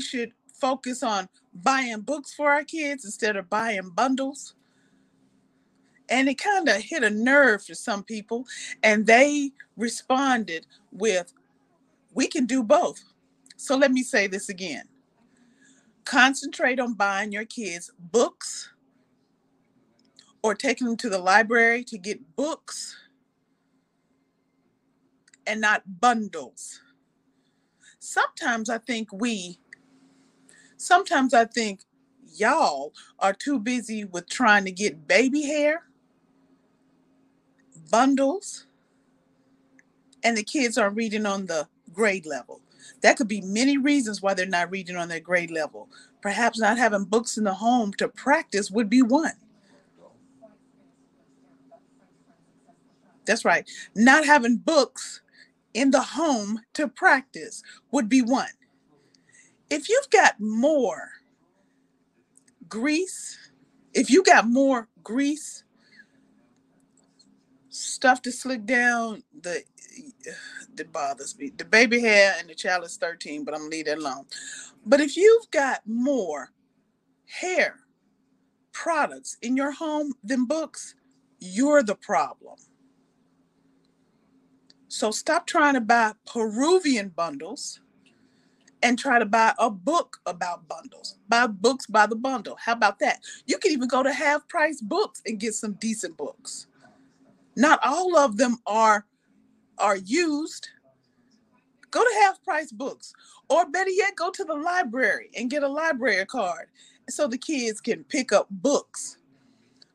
should focus on buying books for our kids instead of buying bundles. And it kind of hit a nerve for some people, and they responded with, We can do both. So let me say this again concentrate on buying your kids books or taking them to the library to get books and not bundles. Sometimes I think we, sometimes I think y'all are too busy with trying to get baby hair, bundles, and the kids aren't reading on the grade level. That could be many reasons why they're not reading on their grade level. Perhaps not having books in the home to practice would be one. That's right. Not having books in the home to practice would be one. If you've got more grease, if you got more grease, stuff to slick down the that bothers me. The baby hair and the child is 13, but I'm gonna leave that alone. But if you've got more hair products in your home than books, you're the problem. So stop trying to buy Peruvian bundles and try to buy a book about bundles. Buy books by the bundle. How about that? You can even go to half price books and get some decent books. Not all of them are are used, go to half price books. Or better yet, go to the library and get a library card so the kids can pick up books.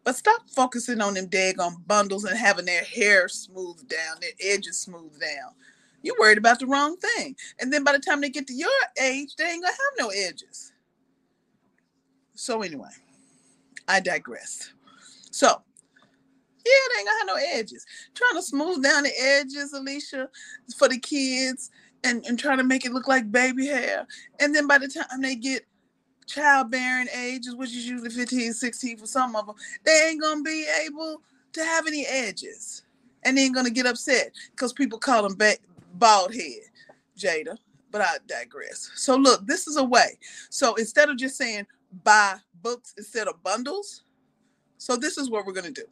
But stop focusing on them daggone bundles and having their hair smoothed down, their edges smoothed down. You're worried about the wrong thing. And then by the time they get to your age, they ain't gonna have no edges. So anyway, I digress. So yeah, they ain't gonna have no edges. Trying to smooth down the edges, Alicia, for the kids and, and trying to make it look like baby hair. And then by the time they get childbearing ages, which is usually 15, 16 for some of them, they ain't gonna be able to have any edges. And they ain't gonna get upset because people call them ba- bald head, Jada. But I digress. So look, this is a way. So instead of just saying buy books instead of bundles, so this is what we're gonna do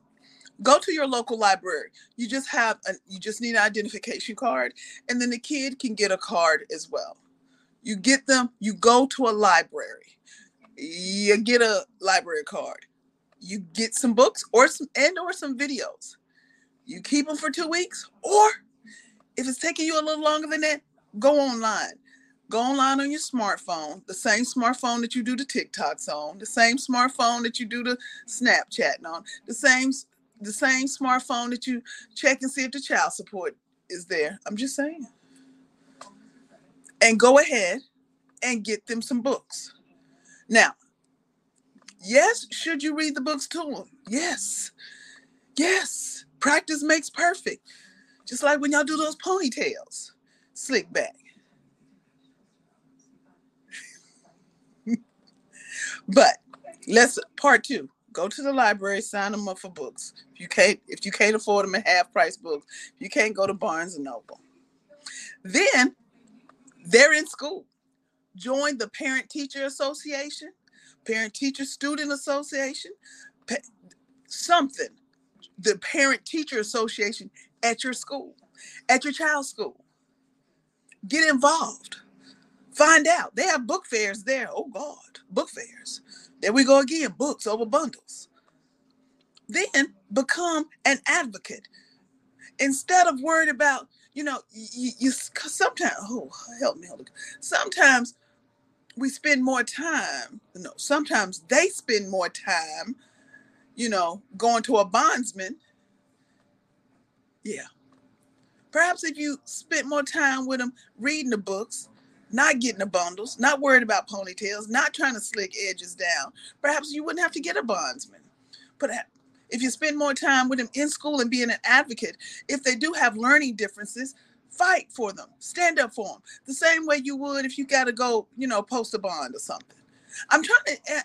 go to your local library you just have a, you just need an identification card and then the kid can get a card as well you get them you go to a library you get a library card you get some books or some and or some videos you keep them for two weeks or if it's taking you a little longer than that go online go online on your smartphone the same smartphone that you do the tiktoks on the same smartphone that you do the snapchatting on the same the same smartphone that you check and see if the child support is there. I'm just saying. And go ahead and get them some books. Now, yes, should you read the books to them? Yes. Yes. Practice makes perfect. Just like when y'all do those ponytails, slick back. but let's part two go to the library, sign them up for books. If you can't, if you can't afford them at half price books, you can't go to Barnes and Noble. Then they're in school. Join the Parent Teacher Association, Parent Teacher Student Association, something. The Parent Teacher Association at your school, at your child's school. Get involved. Find out. They have book fairs there. Oh God, book fairs there we go again books over bundles. Then become an advocate. Instead of worried about, you know, you, you sometimes, oh, help me, sometimes we spend more time, no, sometimes they spend more time, you know, going to a bondsman. Yeah. Perhaps if you spent more time with them reading the books, not getting the bundles, not worried about ponytails, not trying to slick edges down. Perhaps you wouldn't have to get a bondsman. But if you spend more time with them in school and being an advocate, if they do have learning differences, fight for them, stand up for them, the same way you would if you got to go, you know, post a bond or something. I'm trying to eh,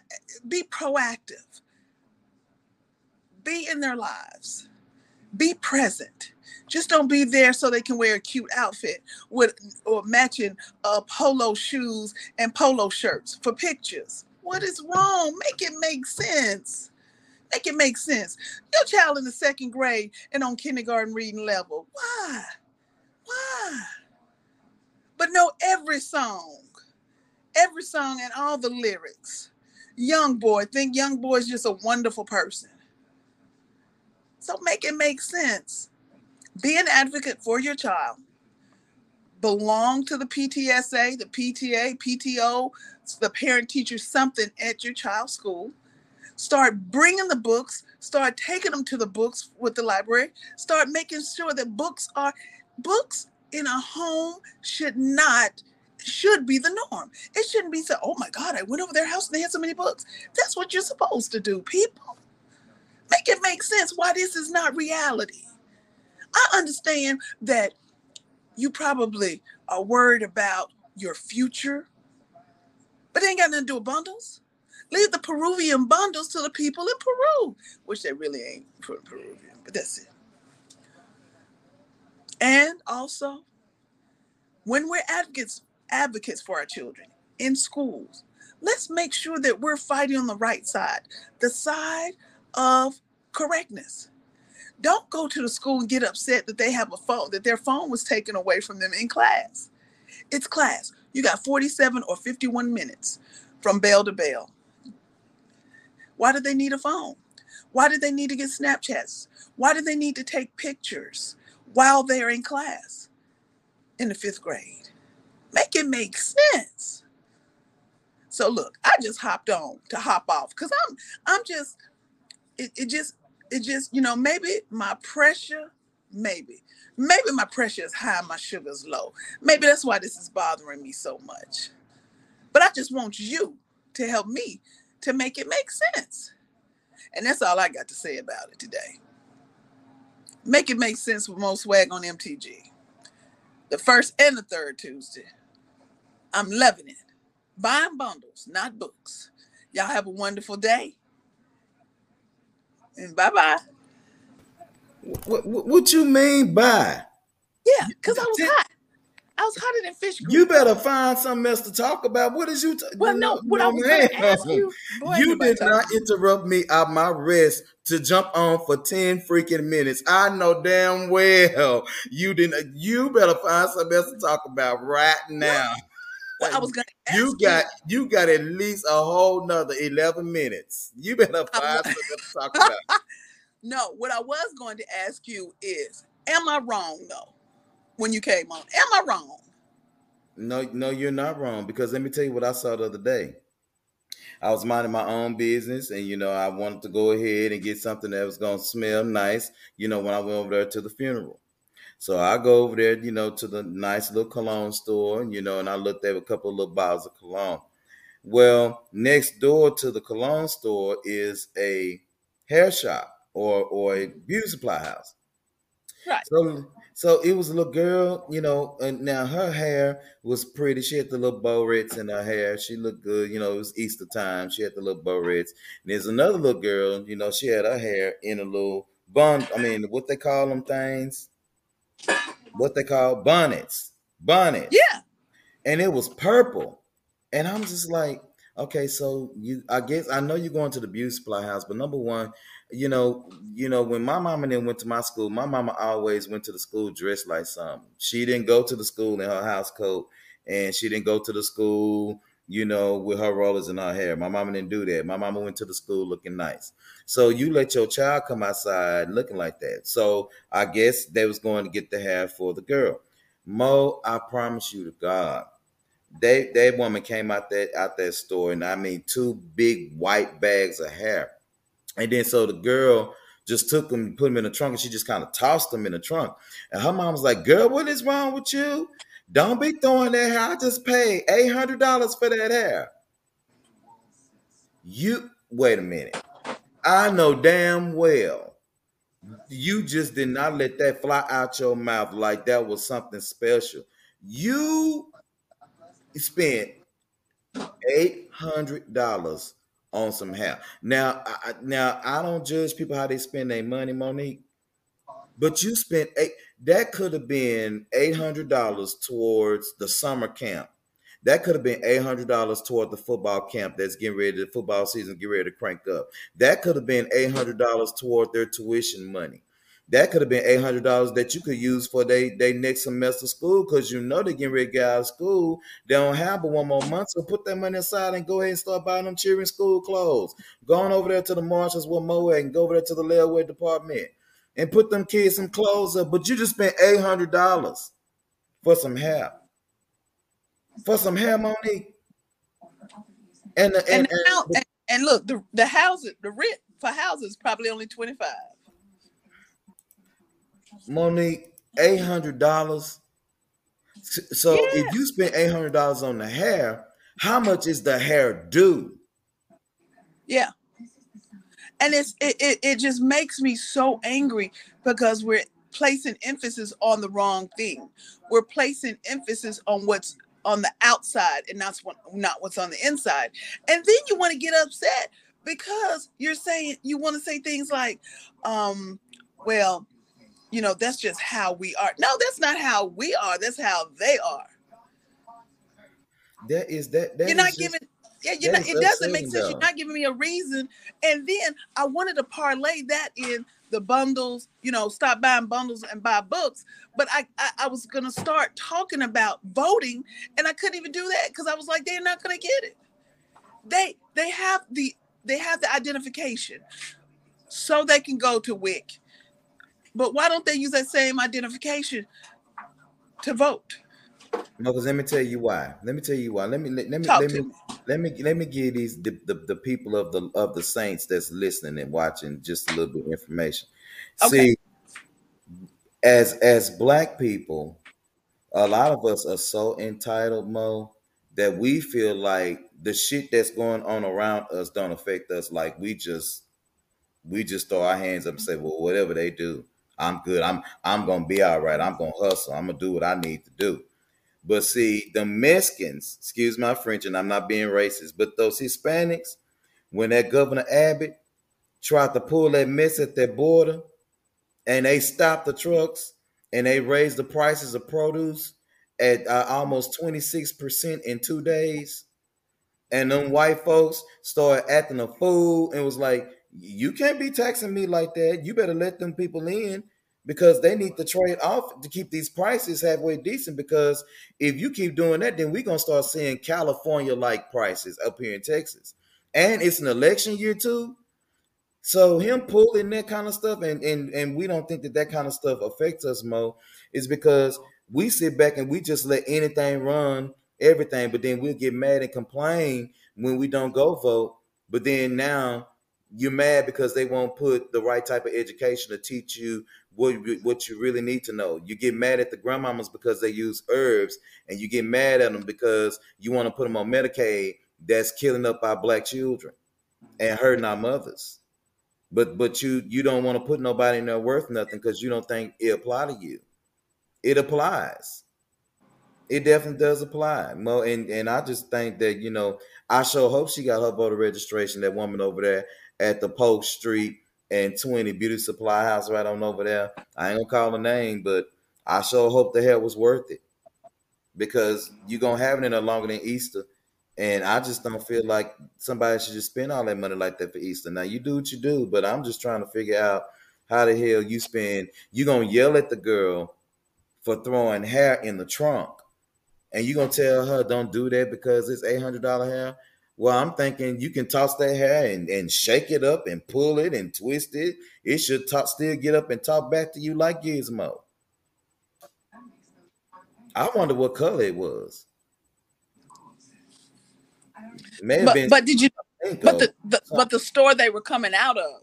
be proactive, be in their lives, be present, Just don't be there so they can wear a cute outfit with or matching uh, polo shoes and polo shirts for pictures. What is wrong? Make it make sense. Make it make sense. Your child in the second grade and on kindergarten reading level. Why? Why? But know every song, every song and all the lyrics. Young boy, think young boy is just a wonderful person. So make it make sense. Be an advocate for your child. Belong to the PTSA, the PTA, PTO, the parent teacher, something at your child's school. Start bringing the books, start taking them to the books with the library, start making sure that books are books in a home should not should be the norm. It shouldn't be so, oh my God, I went over their house and they had so many books. That's what you're supposed to do, people. Make it make sense why this is not reality. I understand that you probably are worried about your future, but it ain't got nothing to do with bundles. Leave the Peruvian bundles to the people in Peru, which they really ain't Peruvian, but that's it. And also, when we're advocates advocates for our children in schools, let's make sure that we're fighting on the right side, the side of correctness. Don't go to the school and get upset that they have a phone, that their phone was taken away from them in class. It's class. You got 47 or 51 minutes from bell to bell. Why do they need a phone? Why do they need to get Snapchats? Why do they need to take pictures while they're in class in the fifth grade? Make it make sense. So look, I just hopped on to hop off because I'm I'm just it, it just it just, you know, maybe my pressure, maybe, maybe my pressure is high, my sugar's low. Maybe that's why this is bothering me so much. But I just want you to help me to make it make sense. And that's all I got to say about it today. Make it make sense with Mo Swag on MTG. The first and the third Tuesday. I'm loving it. Buying bundles, not books. Y'all have a wonderful day. Bye bye. What, what, what you mean by? Yeah, because I was hot. I was hotter than fish. You better find something else to talk about. What is you? T- well, no. Know, what I was going to ask you. Boy, you did not interrupt me out my rest to jump on for ten freaking minutes. I know damn well you didn't. You better find something else to talk about right now. Well, I was gonna you got you. you got at least a whole nother eleven minutes. You better find something to talk about. no, what I was going to ask you is, am I wrong though? When you came on, am I wrong? No, no, you're not wrong because let me tell you what I saw the other day. I was minding my own business, and you know, I wanted to go ahead and get something that was gonna smell nice. You know, when I went over there to the funeral. So I go over there, you know, to the nice little cologne store, you know, and I looked at a couple of little bottles of cologne. Well, next door to the cologne store is a hair shop or or a beauty supply house. Right. So so it was a little girl, you know, and now her hair was pretty. She had the little bow reds in her hair. She looked good, you know, it was Easter time. She had the little bow reds. And there's another little girl, you know, she had her hair in a little bun. I mean, what they call them things? What they call bonnets. Bonnets. Yeah. And it was purple. And I'm just like, okay, so you I guess I know you're going to the beauty supply house, but number one, you know, you know, when my mama then went to my school, my mama always went to the school dressed like something. She didn't go to the school in her house coat and she didn't go to the school, you know, with her rollers in her hair. My mama didn't do that. My mama went to the school looking nice. So you let your child come outside looking like that. So I guess they was going to get the hair for the girl. Mo, I promise you to God, they that woman came out that out that store, and I mean two big white bags of hair. And then so the girl just took them, put them in the trunk, and she just kind of tossed them in the trunk. And her mom was like, "Girl, what is wrong with you? Don't be throwing that hair. I just paid eight hundred dollars for that hair." You wait a minute. I know damn well you just did not let that fly out your mouth like that was something special. You spent eight hundred dollars on some hair. Now, I, now I don't judge people how they spend their money, Monique. But you spent eight that could have been eight hundred dollars towards the summer camp. That could have been eight hundred dollars toward the football camp that's getting ready. To the football season get ready to crank up. That could have been eight hundred dollars toward their tuition money. That could have been eight hundred dollars that you could use for they they next semester school because you know they're getting ready to get out of school. They don't have but one more month, so put that money aside and go ahead and start buying them cheering school clothes. Going over there to the Marshalls with Moet and go over there to the layaway department and put them kids some clothes up. But you just spent eight hundred dollars for some hair, for some hair, Monique. And and, and, and, and, and look, the the houses, the rent for houses probably only twenty five. Monique, eight hundred dollars. So if you spend eight hundred dollars on the hair, how much is the hair due? Yeah, and it's it, it, it just makes me so angry because we're placing emphasis on the wrong thing. We're placing emphasis on what's on the outside and not what not what's on the inside. And then you want to get upset because you're saying you want to say things like, um, well, you know, that's just how we are. No, that's not how we are. That's how they are. That is that. that you're not giving. Yeah, you're not, it doesn't make sense. Though. You're not giving me a reason. And then I wanted to parlay that in the bundles. You know, stop buying bundles and buy books. But I, I, I was gonna start talking about voting, and I couldn't even do that because I was like, they're not gonna get it. They they have the they have the identification, so they can go to WIC but why don't they use that same identification to vote? No, because let me tell you why. Let me tell you why. Let me let, let me Talk let me, me, let me let me give these the, the, the, people of the of the saints that's listening and watching just a little bit of information. Okay. See, as as black people, a lot of us are so entitled, Mo, that we feel like the shit that's going on around us don't affect us. Like we just we just throw our hands up and say, well, whatever they do, I'm good. I'm I'm gonna be all right. I'm gonna hustle. I'm gonna do what I need to do. But see, the Mexicans, excuse my French, and I'm not being racist, but those Hispanics, when that Governor Abbott tried to pull that mess at that border, and they stopped the trucks and they raised the prices of produce at uh, almost 26% in two days. And them white folks started acting a fool and was like, you can't be taxing me like that. You better let them people in because they need to trade off to keep these prices halfway decent. Because if you keep doing that, then we're gonna start seeing California like prices up here in Texas. And it's an election year too. So him pulling that kind of stuff, and and and we don't think that that kind of stuff affects us, Mo, is because we sit back and we just let anything run, everything, but then we'll get mad and complain when we don't go vote. But then now you're mad because they won't put the right type of education to teach you what what you really need to know. You get mad at the grandmamas because they use herbs, and you get mad at them because you want to put them on Medicaid that's killing up our black children and hurting our mothers. But but you you don't want to put nobody in there worth nothing because you don't think it apply to you. It applies. It definitely does apply. Mo and, and I just think that, you know, I sure hope she got her voter registration, that woman over there at the Polk Street and 20 Beauty Supply House right on over there. I ain't gonna call the name, but I sure hope the hell was worth it because you're gonna have it in there longer than Easter. And I just don't feel like somebody should just spend all that money like that for Easter. Now you do what you do, but I'm just trying to figure out how the hell you spend. You're gonna yell at the girl for throwing hair in the trunk, and you're gonna tell her don't do that because it's eight hundred dollar hair. Well, I'm thinking you can toss that hair and, and shake it up and pull it and twist it. It should talk, still get up and talk back to you like Gizmo. I wonder what color it was. but, but did you? But the, the but the store they were coming out of,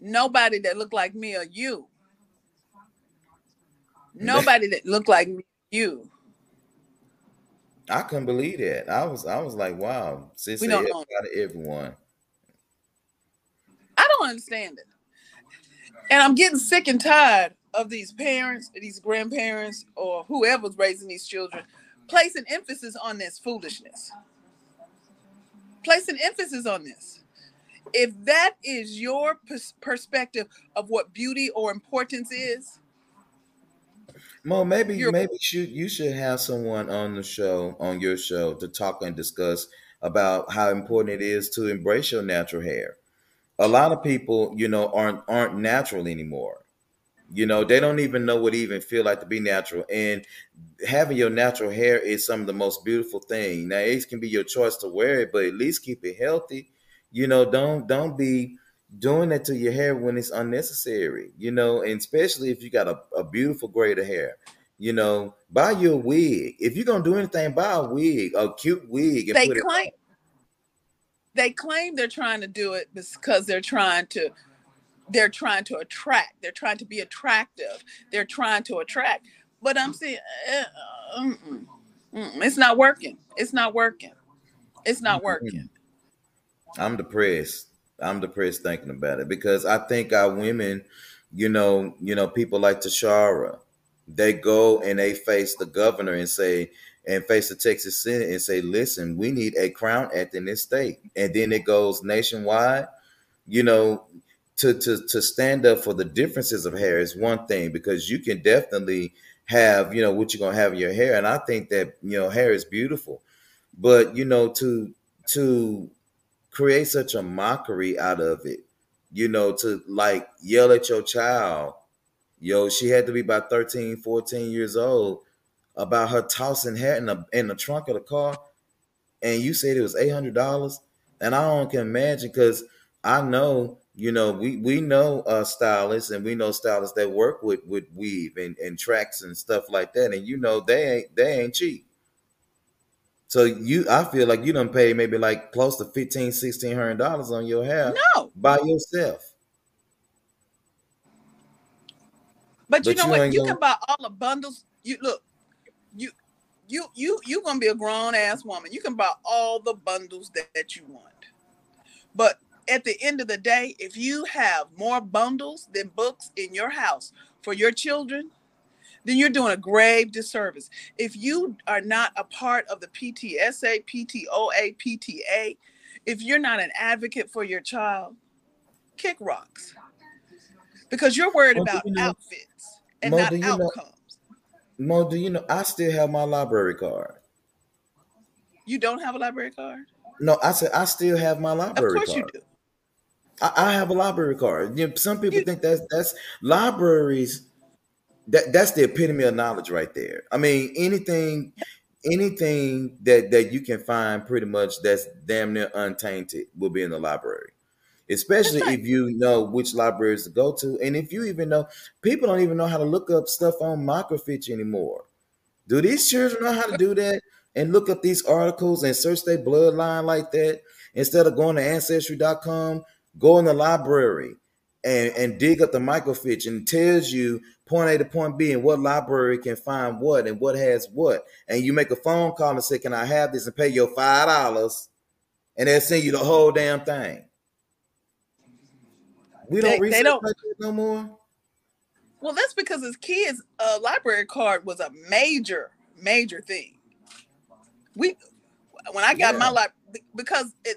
nobody that looked like me or you. Nobody that looked like me, you. I couldn't believe that. I was I was like, wow, sis we don't know. out of everyone. I don't understand it. And I'm getting sick and tired of these parents, these grandparents, or whoever's raising these children, placing emphasis on this foolishness. Placing emphasis on this. if that is your pers- perspective of what beauty or importance is, Mo, maybe you're maybe should you should have someone on the show, on your show, to talk and discuss about how important it is to embrace your natural hair. A lot of people, you know, aren't aren't natural anymore. You know, they don't even know what it even feel like to be natural. And having your natural hair is some of the most beautiful thing. Now it can be your choice to wear it, but at least keep it healthy. You know, don't don't be doing that to your hair when it's unnecessary. You know, and especially if you got a, a beautiful grade of hair. You know, buy your wig. If you're gonna do anything, buy a wig, a cute wig, and they put it claim they claim they're trying to do it because they're trying to they're trying to attract they're trying to be attractive they're trying to attract but i'm saying uh, mm-mm, mm-mm, it's not working it's not working it's not working I'm depressed. I'm depressed thinking about it because I think our women, you know, you know, people like Tashara, they go and they face the governor and say, and face the Texas Senate and say, listen, we need a crown act in this state. And then it goes nationwide. You know, to to to stand up for the differences of hair is one thing because you can definitely have, you know, what you're gonna have in your hair. And I think that, you know, hair is beautiful. But, you know, to to create such a mockery out of it, you know, to like yell at your child. Yo, she had to be about 13, 14 years old about her tossing hair in the in the trunk of the car, and you said it was eight hundred dollars, and I don't can imagine because I know you know we we know uh, stylists and we know stylists that work with with weave and, and tracks and stuff like that, and you know they ain't they ain't cheap. So you, I feel like you done pay maybe like close to fifteen, sixteen hundred dollars on your hair no. by yourself, but you know you what? you gonna. can buy all the bundles. You look you you you you gonna be a grown ass woman. You can buy all the bundles that, that you want. But at the end of the day if you have more bundles than books in your house for your children then you're doing a grave disservice. If you are not a part of the PTSA, PTOA, PTA, if you're not an advocate for your child, kick rocks because you're worried Mo, about you know? outfits and Mo, not you know? outcomes. Mo, do you know? I still have my library card. You don't have a library card? No, I said I still have my library. Of library course you card. do. I, I have a library card. You know, some people You think that's that's libraries. That that's the epitome of knowledge right there. I mean, anything, anything that that you can find pretty much that's damn near untainted will be in the library. Especially right. if you know which libraries to go to, and if you even know, people don't even know how to look up stuff on microfiche anymore. Do these children know how to do that and look up these articles and search their bloodline like that instead of going to ancestry.com? Go in the library and, and dig up the microfiche and tells you point A to point B and what library can find what and what has what. And you make a phone call and say, Can I have this and pay your five dollars? And they'll send you the whole damn thing. We don't They they don't like no more. well that's because as kids a library card was a major, major thing. We when I got my Yeah. life because it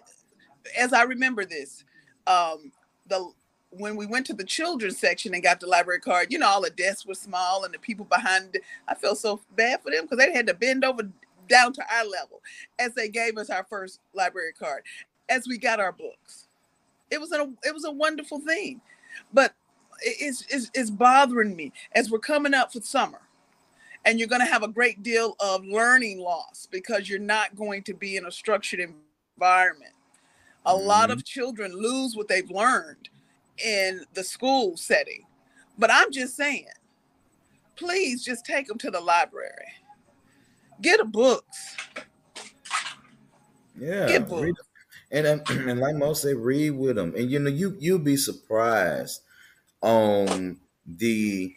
as I remember this, um, the when we went to the children's section and got the library card, you know, all the desks were small and the people behind, I felt so bad for them because they had to bend over down to our level as they gave us our first library card. As we got our books, it was a it was a wonderful thing, but it's it's, it's bothering me as we're coming up for summer and you're going to have a great deal of learning loss because you're not going to be in a structured environment a lot hmm of children lose what they've learned in the school setting. But I'm just saying, please just take them to the library. Get a books. Yeah, Get read books. and um, and like most say, read with them, and you know you you'll be surprised on the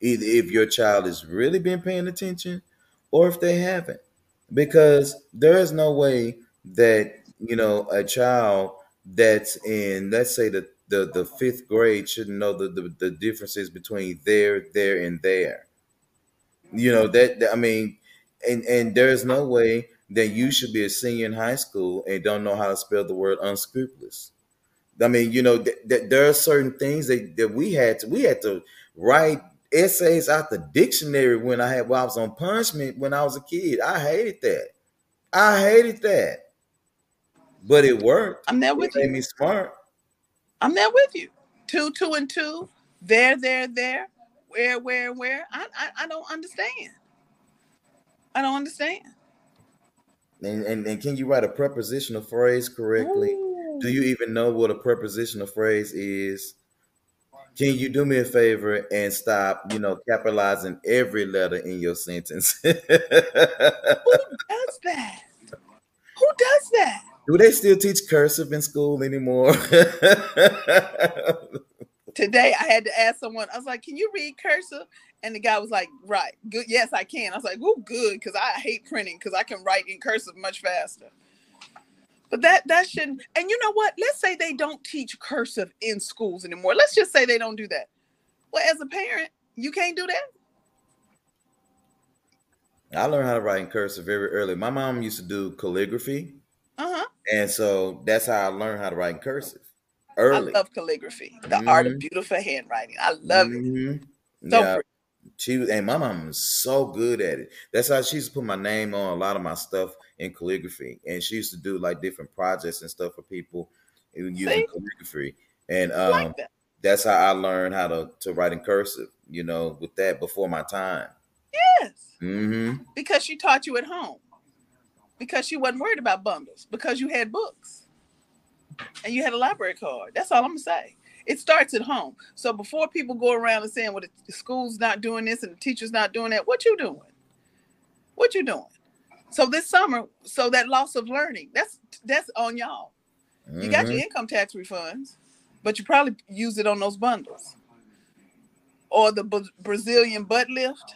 either if your child has really been paying attention or if they haven't, because there is no way that you know a child that's in let's say the the, the fifth grade shouldn't know the, the the differences between there, there, and there. You know that, that- I mean, and and there's no way that you should be a senior in high school and don't know how to spell the word unscrupulous. I mean, you know, th- th- there are certain things that, that we had to we had to write essays out the dictionary when I had while I was on punishment when I was a kid. I hated that. I hated that. But it worked. I'm there It with made me smart. I'm there with you. Two, two, and two. There, there, there. Where, where, where? I, I, I don't understand. I don't understand. And, and and can you write a prepositional phrase correctly? Do you even know what a prepositional phrase is? Can you do me a favor and stop, you know, capitalizing every letter in your sentence? Who does that? Who does that? Do they still teach cursive in school anymore? Today I had to ask someone, I was like, Can you read cursive? And the guy was like, Right, good. Yes, I can. I was like, Oh, good, because I hate printing because I can write in cursive much faster. But that that shouldn't and you know what? Let's say they don't teach cursive in schools anymore. Let's just say they don't do that. Well, as a parent, you can't do that. I learned how to write in cursive very early. My mom used to do calligraphy, Uh-huh. and so that's how I learned how to write in cursive I early. love calligraphy, the art of Mhm. beautiful handwriting. I love it. Mhm. So yeah, pretty. she was, and my mom was so good at it. That's how she used to put my name on a lot of my stuff in calligraphy, and she used to do like different projects and stuff for people using See? calligraphy. And um, like that. that's how I learned how to to write in cursive. You know, with that before my time. Yes. Mm-hmm. Because she taught you at home. Because she wasn't worried about bundles. Because you had books. And you had a library card. That's all I'm gonna say. It starts at home. So before people go around and saying, "Well, the school's not doing this and the teacher's not doing that," what you doing? What you doing? So this summer, so that loss of learning, that's that's on y'all. You got your mm-hmm. income tax refunds, but you probably use it on those bundles. Or the Bra- Brazilian butt lift.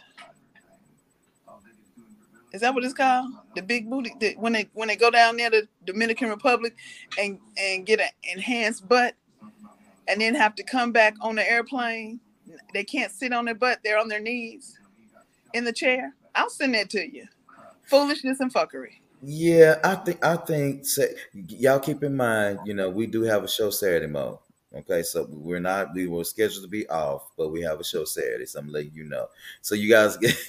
Is that what it's called? The big booty. The, when they when they go down there to Dominican Republic and and get an enhanced butt, and then have to come back on the airplane. They can't sit on their butt. They're on their knees in the chair. I'll send that to you. Foolishness and fuckery. Yeah, I think I think y'all keep in mind, you know, we do have a show Saturday mode. Okay, so we're not we were scheduled to be off, but we have a show Saturday, so I'm letting you know. So you guys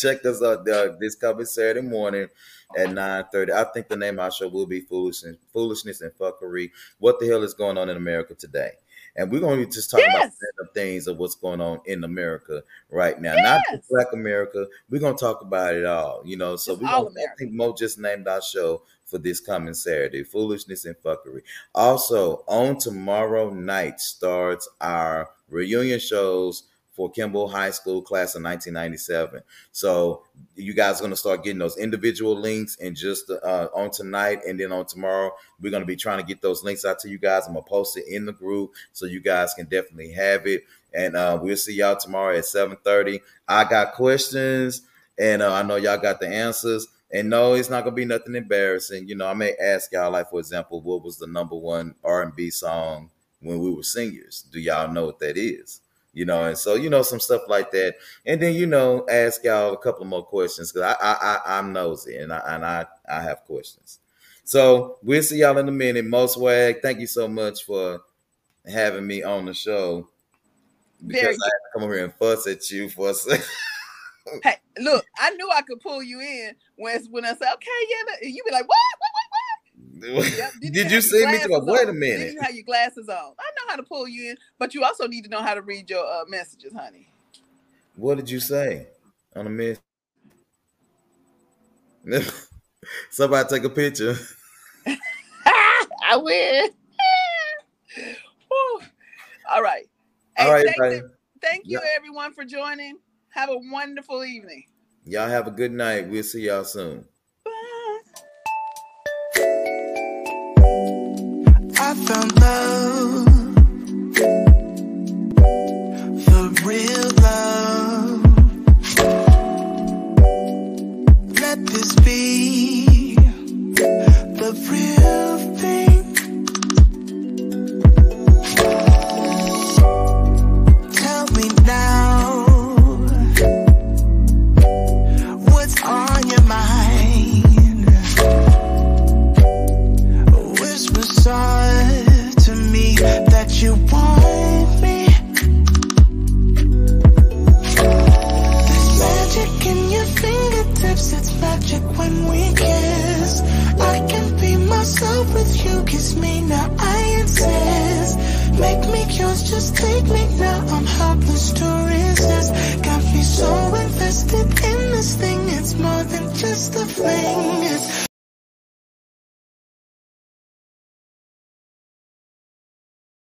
check us out uh, this coming Saturday morning at 9:30. I think the name of our show will be Foolishness, Foolishness and Fuckery. What the hell is going on in America today? And we're going to be just talking about Yes. random things of what's going on in America right now. Not just Black America. We're going to talk about it all. You know, so It's we I think Mo just named our show for this coming Saturday, Foolishness and Fuckery. Also, on tomorrow night starts our reunion shows for Kimball High School class of 1997. So you guys are going to start getting those individual links and just uh, on tonight and then on tomorrow we're going to be trying to get those links out to you guys. I'm going to post it in the group so you guys can definitely have it. And uh, we'll see y'all tomorrow at 7:30. I got questions and uh, I know y'all got the answers. And no, it's not gonna be nothing embarrassing. You know, I may ask y'all, like for example, what was the number one R and B song when we were seniors? Do y'all know what that is? You know, and so you know some stuff like that. And then you know, ask y'all a couple more questions because I, I I I'm nosy and I and I I have questions. So we'll see y'all in a minute. Mo Swag, thank you so much for having me on the show because I had to come over here and fuss at you for a second. Hey, look, I knew I could pull you in when when I said, okay, yeah, you be like, what, what, what, what? Yep, Did you your see me? To wait a minute. Did you have your glasses on? I know how to pull you in, but you also need to know how to read your uh, messages, honey. What did you say on the miss? Somebody take a picture. I win. All right. Hey, All right, thank, you, thank you, Yeah. everyone, for joining. Have a wonderful evening. Y'all have a good night. We'll see y'all soon. Bye. I found love, the real